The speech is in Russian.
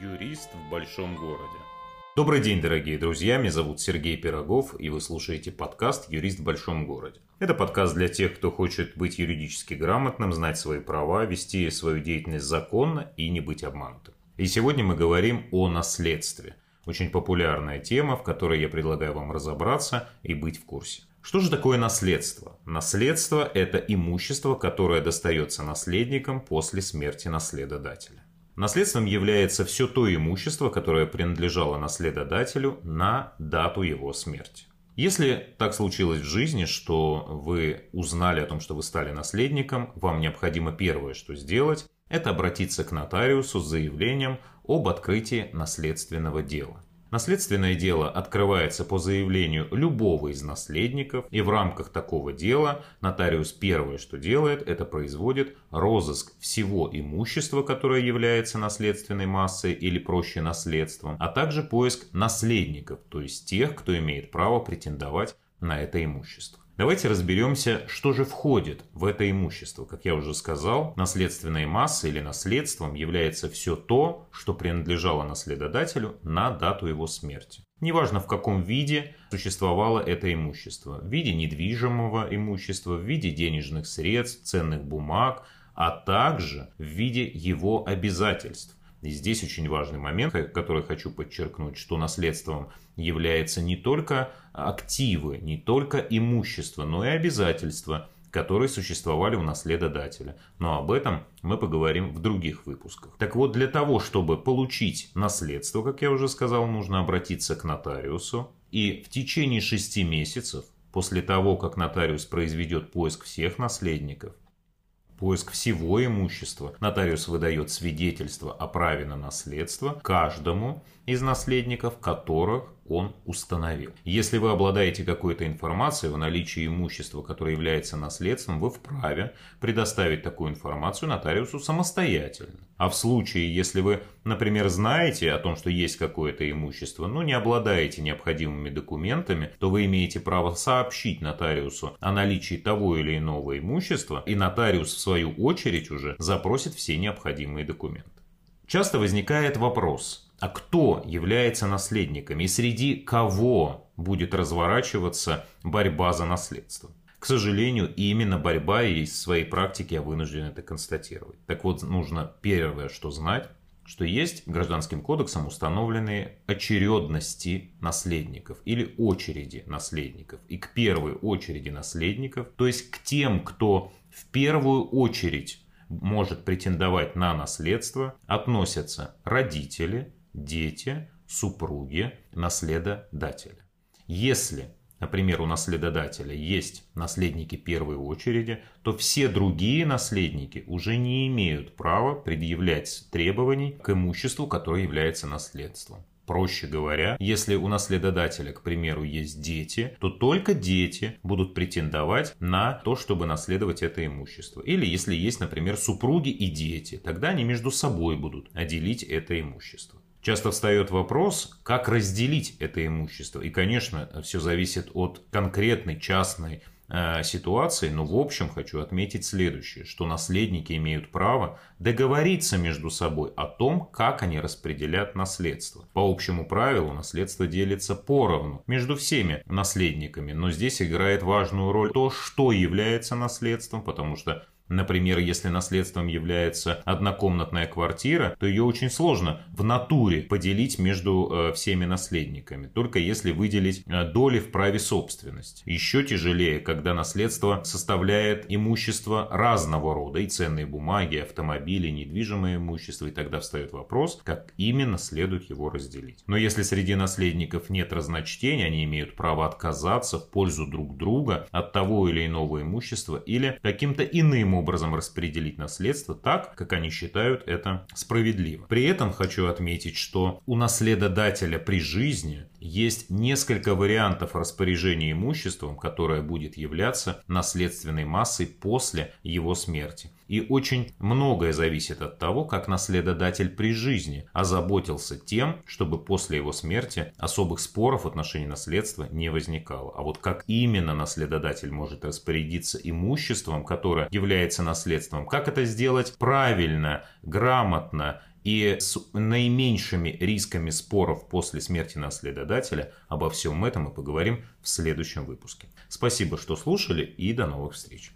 Юрист в большом городе. Добрый день, дорогие друзья, меня зовут Сергей Пирогов, и вы слушаете подкаст «Юрист в большом городе». Это подкаст для тех, кто хочет быть юридически грамотным, знать свои права, вести свою деятельность законно и не быть обманутым. И сегодня мы говорим о наследстве. Очень популярная тема, в которой я предлагаю вам разобраться и быть в курсе. Что же такое наследство? Наследство – это имущество, которое достается наследникам после смерти наследодателя. Наследством является все то имущество, которое принадлежало наследодателю на дату его смерти. Если так случилось в жизни, что вы узнали о том, что вы стали наследником, вам необходимо первое, что сделать, это обратиться к нотариусу с заявлением об открытии наследственного дела. Наследственное дело открывается по заявлению любого из наследников, и в рамках такого дела нотариус первое, что делает, это производит розыск всего имущества, которое является наследственной массой или проще наследством, а также поиск наследников, то есть тех, кто имеет право претендовать на это имущество. Давайте разберемся, что же входит в это имущество. Как я уже сказал, наследственной массой или наследством является все то, что принадлежало наследодателю на дату его смерти. Неважно в каком виде существовало это имущество. В виде недвижимого имущества, в виде денежных средств, ценных бумаг, а также в виде его обязательств. И здесь очень важный момент, который хочу подчеркнуть, что наследством является не только активы, не только имущество, но и обязательства, которые существовали у наследодателя. Но об этом мы поговорим в других выпусках. Так вот, для того, чтобы получить наследство, как я уже сказал, нужно обратиться к нотариусу. И в течение шести месяцев, после того, как нотариус произведет поиск всех наследников, поиск всего имущества. Нотариус выдает свидетельство о праве на наследство каждому из наследников, которых он установил. Если вы обладаете какой-то информацией о наличии имущества, которое является наследством, вы вправе предоставить такую информацию нотариусу самостоятельно. А в случае, если вы, например, знаете о том, что есть какое-то имущество, но не обладаете необходимыми документами, то вы имеете право сообщить нотариусу о наличии того или иного имущества, и нотариус в свою очередь уже запросит все необходимые документы. Часто возникает вопрос, а кто является наследниками и среди кого будет разворачиваться борьба за наследство. К сожалению, именно борьба и в своей практике я вынужден это констатировать. Так вот, нужно первое, что знать, что есть гражданским кодексом установленные очередности наследников или очереди наследников. И к первой очереди наследников, то есть к тем, кто в первую очередь может претендовать на наследство, относятся родители, дети, супруги наследодателя. Если, например, у наследодателя есть наследники первой очереди, то все другие наследники уже не имеют права предъявлять требований к имуществу, которое является наследством. Проще говоря, если у наследодателя, к примеру, есть дети, то только дети будут претендовать на то, чтобы наследовать это имущество. Или если есть, например, супруги и дети, тогда они между собой будут делить это имущество. Часто встает вопрос, как разделить это имущество. И, конечно, все зависит от конкретной частной э, ситуации, но в общем хочу отметить следующее, что наследники имеют право договориться между собой о том, как они распределят наследство. По общему правилу наследство делится поровну между всеми наследниками, но здесь играет важную роль то, что является наследством, потому что Например, если наследством является однокомнатная квартира, то ее очень сложно в натуре поделить между э, всеми наследниками, только если выделить э, доли в праве собственности. Еще тяжелее, когда наследство составляет имущество разного рода, и ценные бумаги, автомобили, недвижимое имущество, и тогда встает вопрос, как именно следует его разделить. Но если среди наследников нет разночтения, они имеют право отказаться в пользу друг друга от того или иного имущества или каким-то иным образом распределить наследство так, как они считают это справедливо. При этом хочу отметить, что у наследодателя при жизни есть несколько вариантов распоряжения имуществом, которое будет являться наследственной массой после его смерти. И очень многое зависит от того, как наследодатель при жизни озаботился тем, чтобы после его смерти особых споров в отношении наследства не возникало. А вот как именно наследодатель может распорядиться имуществом, которое является наследством, как это сделать правильно, грамотно и с наименьшими рисками споров после смерти наследодателя. Обо всем этом мы поговорим в следующем выпуске. Спасибо, что слушали и до новых встреч.